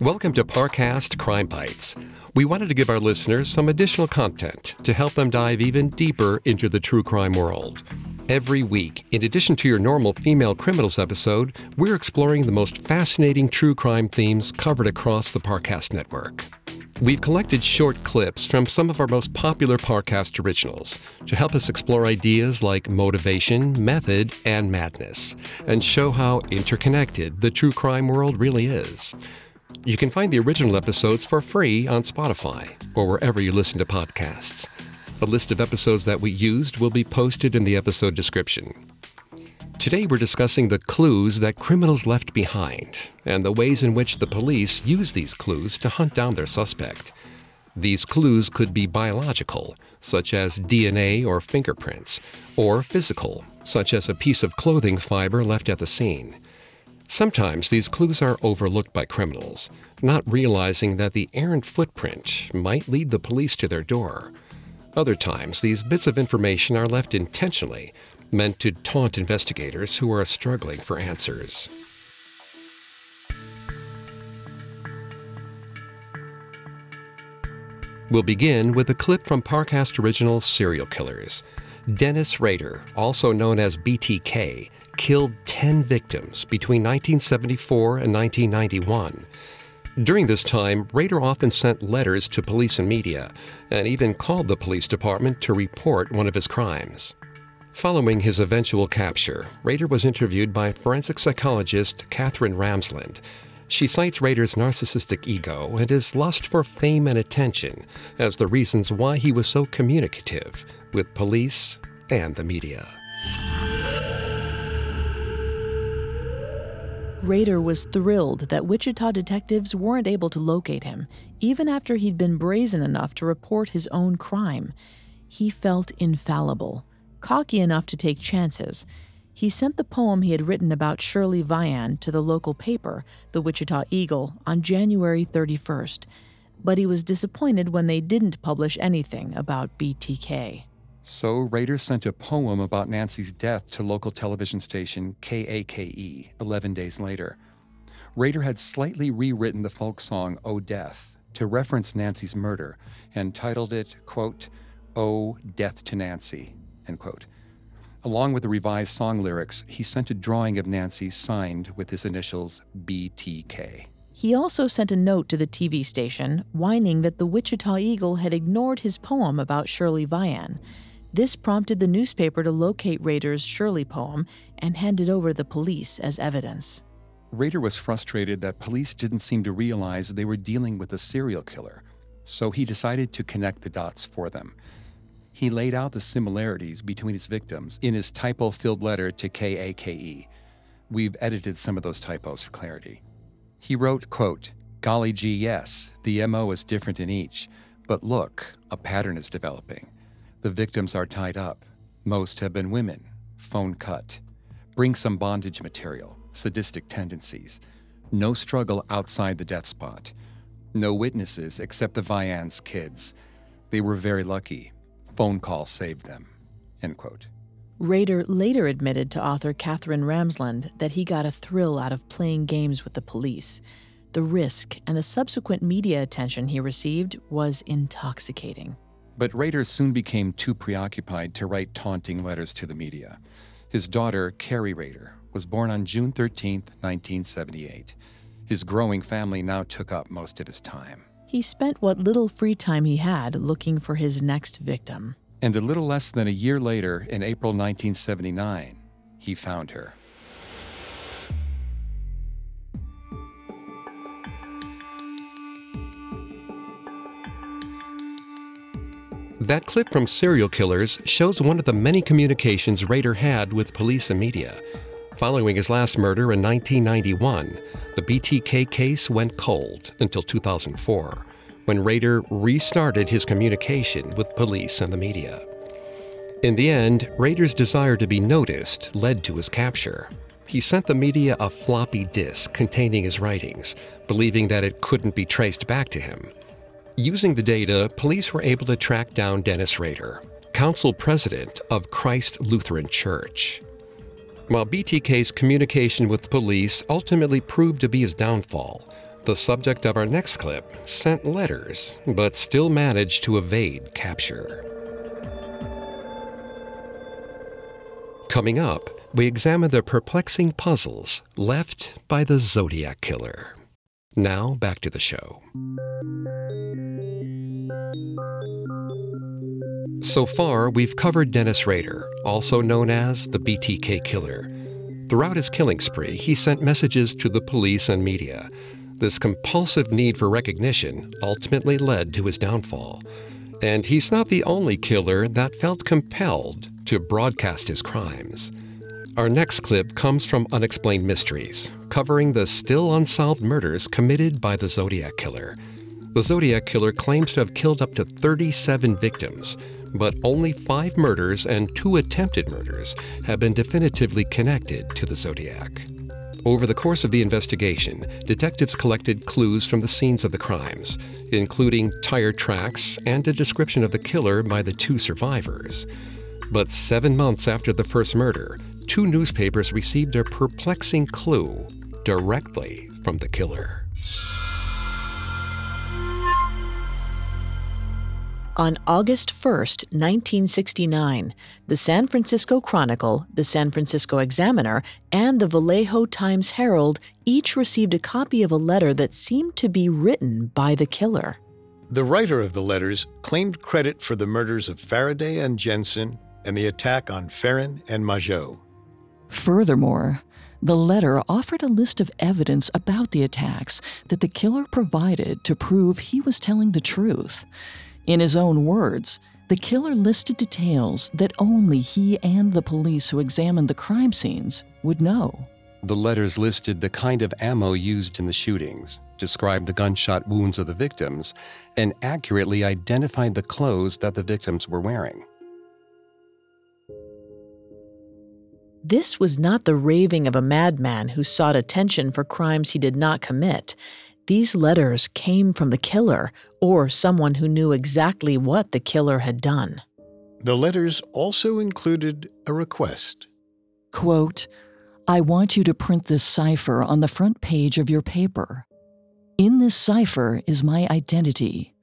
Welcome to Parcast Crime Bites. We wanted to give our listeners some additional content to help them dive even deeper into the true crime world. Every week, in addition to your normal female criminals episode, we're exploring the most fascinating true crime themes covered across the Parcast network. We've collected short clips from some of our most popular Parcast originals to help us explore ideas like motivation, method, and madness, and show how interconnected the true crime world really is. You can find the original episodes for free on Spotify or wherever you listen to podcasts. A list of episodes that we used will be posted in the episode description. Today we're discussing the clues that criminals left behind and the ways in which the police use these clues to hunt down their suspect. These clues could be biological, such as DNA or fingerprints, or physical, such as a piece of clothing fiber left at the scene. Sometimes these clues are overlooked by criminals, not realizing that the errant footprint might lead the police to their door. Other times, these bits of information are left intentionally, meant to taunt investigators who are struggling for answers. We'll begin with a clip from Parcast Original Serial Killers. Dennis Rader, also known as BTK, killed 10 victims between 1974 and 1991. During this time, Rader often sent letters to police and media, and even called the police department to report one of his crimes. Following his eventual capture, Rader was interviewed by forensic psychologist Katherine Ramsland. She cites Rader's narcissistic ego and his lust for fame and attention as the reasons why he was so communicative with police and the media. Rader was thrilled that Wichita detectives weren't able to locate him, even after he'd been brazen enough to report his own crime. He felt infallible, cocky enough to take chances. He sent the poem he had written about Shirley Vian to the local paper, the Wichita Eagle, on January 31st, but he was disappointed when they didn't publish anything about BTK. So Rader sent a poem about Nancy's death to local television station KAKE 11 days later. Rader had slightly rewritten the folk song Oh Death to reference Nancy's murder and titled it, quote, Oh Death to Nancy, end quote. Along with the revised song lyrics, he sent a drawing of Nancy signed with his initials BTK. He also sent a note to the TV station whining that the Wichita Eagle had ignored his poem about Shirley Vian this prompted the newspaper to locate Rader's Shirley poem and hand it over to the police as evidence. Rader was frustrated that police didn't seem to realize they were dealing with a serial killer, so he decided to connect the dots for them. He laid out the similarities between his victims in his typo filled letter to KAKE. We've edited some of those typos for clarity. He wrote, quote, Golly gee, yes, the MO is different in each, but look, a pattern is developing. The victims are tied up. Most have been women, phone cut. Bring some bondage material, sadistic tendencies. No struggle outside the death spot. No witnesses except the Vian's kids. They were very lucky. Phone call saved them. End quote. Rader admitted to author Katherine Ramsland that he got a thrill out of playing games with the police. The risk and the subsequent media attention he received was intoxicating. But Rader soon became too preoccupied to write taunting letters to the media. His daughter, Carrie Rader, was born on June 13, 1978. His growing family now took up most of his time. He spent what little free time he had looking for his next victim. And a little less than a year later, in April 1979, he found her. That clip from Serial Killers shows one of the many communications Rader had with police and media. Following his last murder in 1991, the BTK case went cold until 2004, when Rader restarted his communication with police and the media. In the end, Rader's desire to be noticed led to his capture. He sent the media a floppy disk containing his writings, believing that it couldn't be traced back to him. Using the data, police were able to track down Dennis Rader, council president of Christ Lutheran Church. While BTK's communication with police ultimately proved to be his downfall, the subject of our next clip sent letters but still managed to evade capture. Coming up, we examine the perplexing puzzles left by the Zodiac Killer. Now, back to the show. So far, we've covered Dennis Rader, also known as the BTK Killer. Throughout his killing spree, he sent messages to the police and media. This compulsive need for recognition ultimately led to his downfall. And he's not the only killer that felt compelled to broadcast his crimes. Our next clip comes from Unexplained Mysteries, covering the still unsolved murders committed by the Zodiac Killer. The Zodiac Killer claims to have killed up to 37 victims, but only five murders and two attempted murders have been definitively connected to the Zodiac. Over the course of the investigation, detectives collected clues from the scenes of the crimes, including tire tracks and a description of the killer by the two survivors. But seven months after the first murder, two newspapers received a perplexing clue directly from the killer. On August 1, 1969, the San Francisco Chronicle, the San Francisco Examiner, and the Vallejo Times Herald each received a copy of a letter that seemed to be written by the killer. The writer of the letters claimed credit for the murders of Faraday and Jensen and the attack on Ferrin and Mageau. Furthermore, the letter offered a list of evidence about the attacks that the killer provided to prove he was telling the truth. In his own words, the killer listed details that only he and the police who examined the crime scenes would know. The letters listed the kind of ammo used in the shootings, described the gunshot wounds of the victims, and accurately identified the clothes that the victims were wearing. This was not the raving of a madman who sought attention for crimes he did not commit. These letters came from the killer or someone who knew exactly what the killer had done. The letters also included a request. Quote, I want you to print this cipher on the front page of your paper. In this cipher is my identity.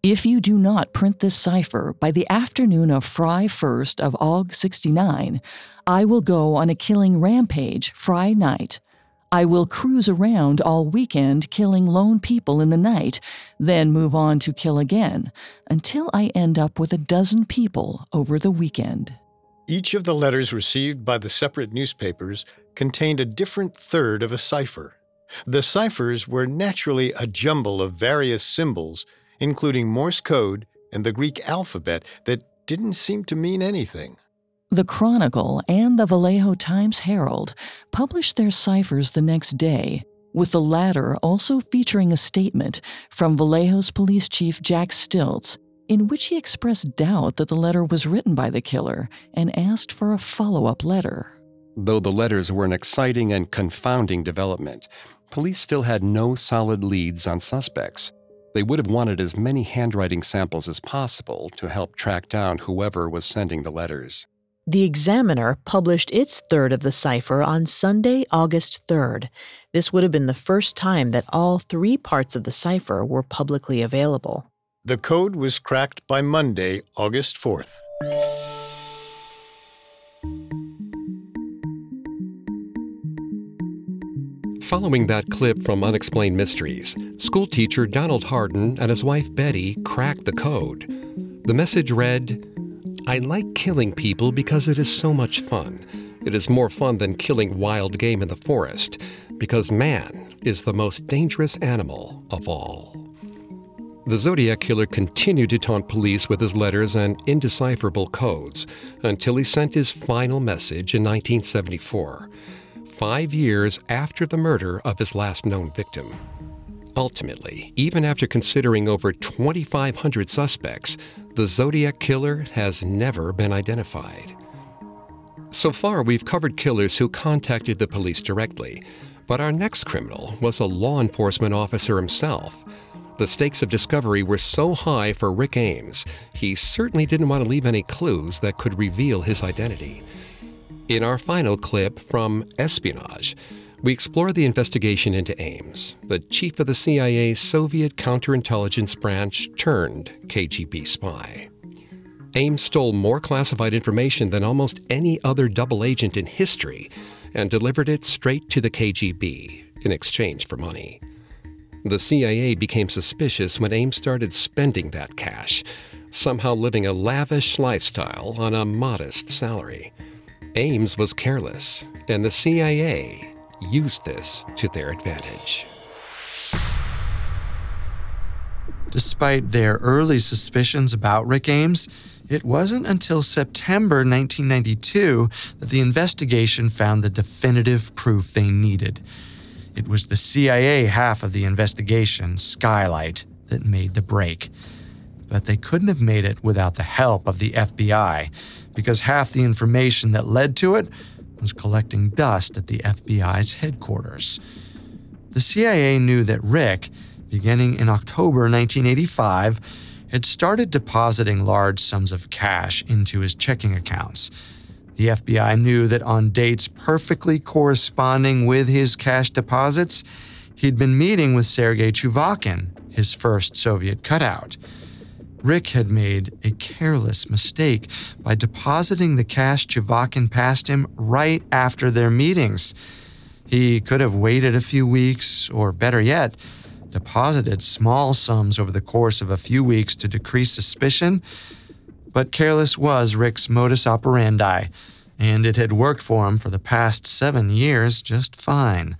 If you do not print this cipher by the afternoon of Fry 1st of Aug 69, I will go on a killing rampage Fry night. I will cruise around all weekend killing lone people in the night, then move on to kill again, until I end up with a dozen people over the weekend. Each of the letters received by the separate newspapers contained a different third of a cipher. The ciphers were naturally a jumble of various symbols including Morse code and the Greek alphabet that didn't seem to mean anything. The Chronicle and the Vallejo Times Herald published their ciphers the next day, with the latter also featuring a statement from Vallejo's police chief Jack Stiltz, in which he expressed doubt that the letter was written by the killer and asked for a follow up letter. Though the letters were an exciting and confounding development, police still had no solid leads on suspects. They would have wanted as many handwriting samples as possible to help track down whoever was sending the letters. The Examiner published its third of the cipher on Sunday, August 3rd. This would have been the first time that all three parts of the cipher were publicly available. The code was cracked by Monday, August 4th. Following that clip from Unexplained Mysteries, schoolteacher Donald Harden and his wife Betty cracked the code. The message read I like killing people because it is so much fun. It is more fun than killing wild game in the forest, because man is the most dangerous animal of all. The Zodiac Killer continued to taunt police with his letters and indecipherable codes until he sent his final message in 1974. five years after the murder of his last known victim. Ultimately, even after considering over 2,500 suspects, the Zodiac killer has never been identified. So far, we've covered killers who contacted the police directly, but our next criminal was a law enforcement officer himself. The stakes of discovery were so high for Rick Ames, he certainly didn't want to leave any clues that could reveal his identity. In our final clip from Espionage, we explore the investigation into Ames, the chief of the CIA's Soviet counterintelligence branch turned KGB spy. Ames stole more classified information than almost any other double agent in history and delivered it straight to the KGB in exchange for money. The CIA became suspicious when Ames started spending that cash, somehow living a lavish lifestyle on a modest salary. Ames was careless, and the CIA used this to their advantage. Despite their early suspicions about Rick Ames, it wasn't until September 1992 that the investigation found the definitive proof they needed. It was the CIA half of the investigation, Skylight, that made the break. But they couldn't have made it without the help of the FBI, because half the information that led to it was collecting dust at the FBI's headquarters. The CIA knew that Rick, beginning in October 1985, had started depositing large sums of cash into his checking accounts. The FBI knew that on dates perfectly corresponding with his cash deposits, he'd been meeting with Sergei Chuvakhin, his first Soviet cutout. Rick had made a careless mistake by depositing the cash Chuvakhin passed him right after their meetings. He could have waited a few weeks, or better yet, deposited small sums over the course of a few weeks to decrease suspicion. But careless was Rick's modus operandi, and it had worked for him for the past seven years just fine.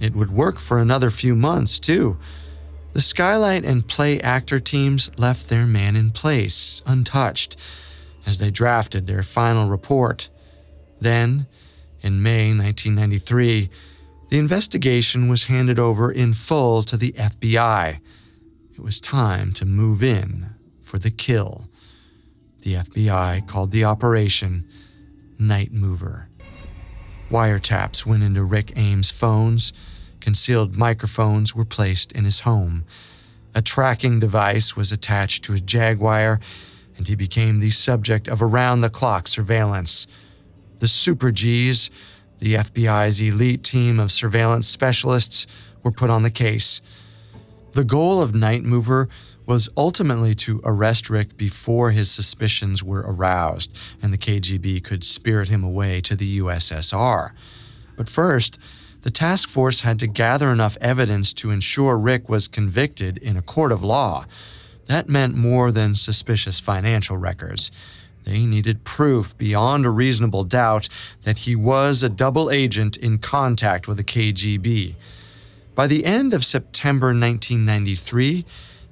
It would work for another few months, too the Skylight and Playactor teams left their man in place, untouched, as they drafted their final report. Then, in May 1993, the investigation was handed over in full to the FBI. It was time to move in for the kill. The FBI called the operation Night Mover. Wiretaps went into Rick Ames' phones Concealed microphones were placed in his home. A tracking device was attached to his Jaguar, and he became the subject of around the clock surveillance. The Super Gs, the FBI's elite team of surveillance specialists, were put on the case. The goal of Night Mover was ultimately to arrest Rick before his suspicions were aroused and the KGB could spirit him away to the USSR. But first, the task force had to gather enough evidence to ensure Rick was convicted in a court of law. That meant more than suspicious financial records. They needed proof beyond a reasonable doubt that he was a double agent in contact with the KGB. By the end of September 1993,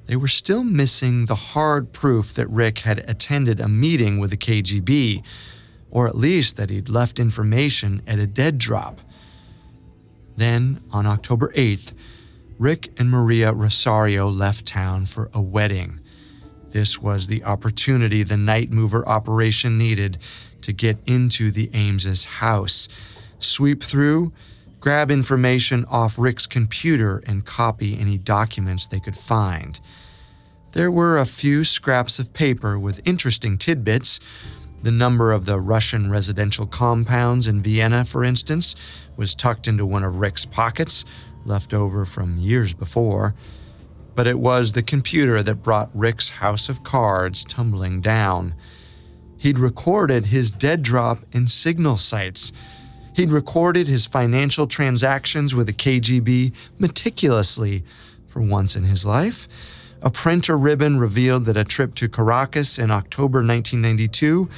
they were still missing the hard proof that Rick had attended a meeting with the KGB, or at least that he'd left information at a dead drop. Then, on October 8th, Rick and Maria Rosario left town for a wedding. This was the opportunity the night mover operation needed to get into the Ames's house, sweep through, grab information off Rick's computer, and copy any documents they could find. There were a few scraps of paper with interesting tidbits. The number of the Russian residential compounds in Vienna, for instance, was tucked into one of Rick's pockets, left over from years before. But it was the computer that brought Rick's house of cards tumbling down. He'd recorded his dead drop in signal sites. He'd recorded his financial transactions with the KGB meticulously for once in his life. A printer ribbon revealed that a trip to Caracas in October 1992,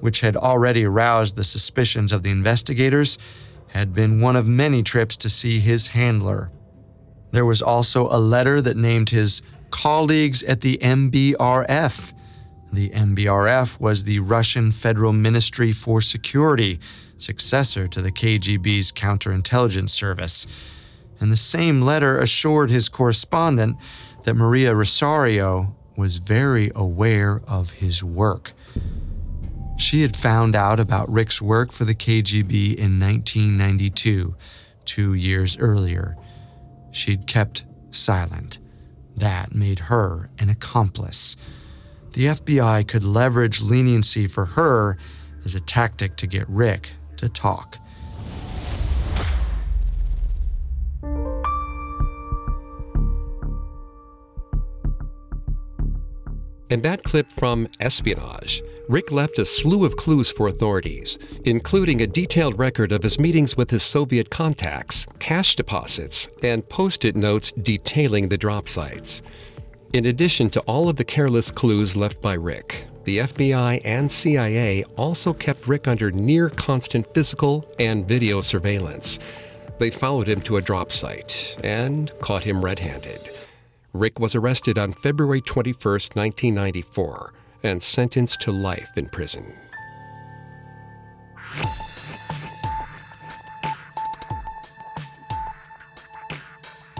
which had already aroused the suspicions of the investigators, had been one of many trips to see his handler. There was also a letter that named his colleagues at the MBRF. The MBRF was the Russian Federal Ministry for Security, successor to the KGB's counterintelligence service. And the same letter assured his correspondent that Maria Rosario was very aware of his work. She had found out about Rick's work for the KGB in 1992, two years earlier. She'd kept silent. That made her an accomplice. The FBI could leverage leniency for her as a tactic to get Rick to talk. In that clip from Espionage, Rick left a slew of clues for authorities, including a detailed record of his meetings with his Soviet contacts, cash deposits, and post it notes detailing the drop sites. In addition to all of the careless clues left by Rick, the FBI and CIA also kept Rick under near constant physical and video surveillance. They followed him to a drop site and caught him red handed. Rick was arrested on February 21, 1994, and sentenced to life in prison.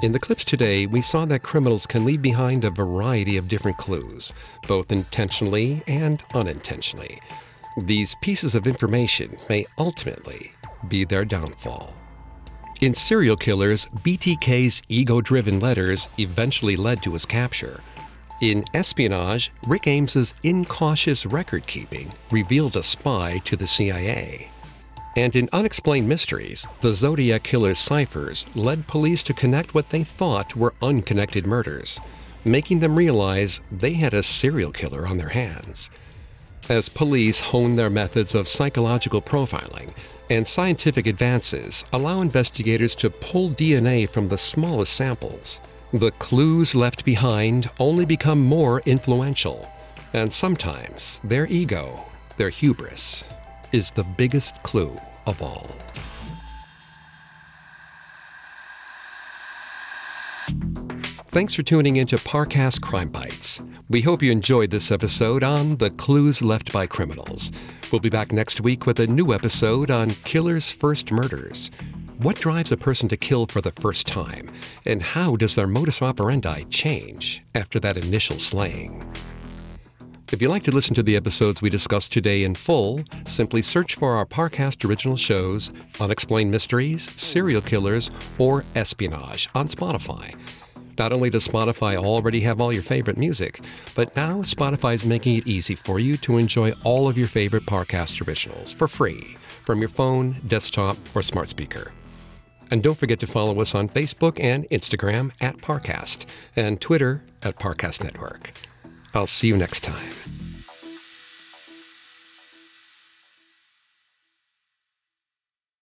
In the clips today, we saw that criminals can leave behind a variety of different clues, both intentionally and unintentionally. These pieces of information may ultimately be their downfall. In Serial Killers, BTK's ego driven letters eventually led to his capture. In Espionage, Rick Ames's incautious record keeping revealed a spy to the CIA. And in Unexplained Mysteries, the Zodiac Killer's ciphers led police to connect what they thought were unconnected murders, making them realize they had a serial killer on their hands. As police honed their methods of psychological profiling, and scientific advances allow investigators to pull DNA from the smallest samples. The clues left behind only become more influential, and sometimes their ego, their hubris, is the biggest clue of all. Thanks for tuning into Parcast Crime Bites. We hope you enjoyed this episode on the clues left by criminals. We'll be back next week with a new episode on killers' first murders. What drives a person to kill for the first time? And how does their modus operandi change after that initial slaying? If you'd like to listen to the episodes we discussed today in full, simply search for our Parcast original shows, Unexplained Mysteries, Serial Killers, or Espionage on Spotify. Not only does Spotify already have all your favorite music, but now Spotify is making it easy for you to enjoy all of your favorite Parcast originals for free from your phone, desktop, or smart speaker. And don't forget to follow us on Facebook and Instagram at Parcast and Twitter at Parcast Network. I'll see you next time.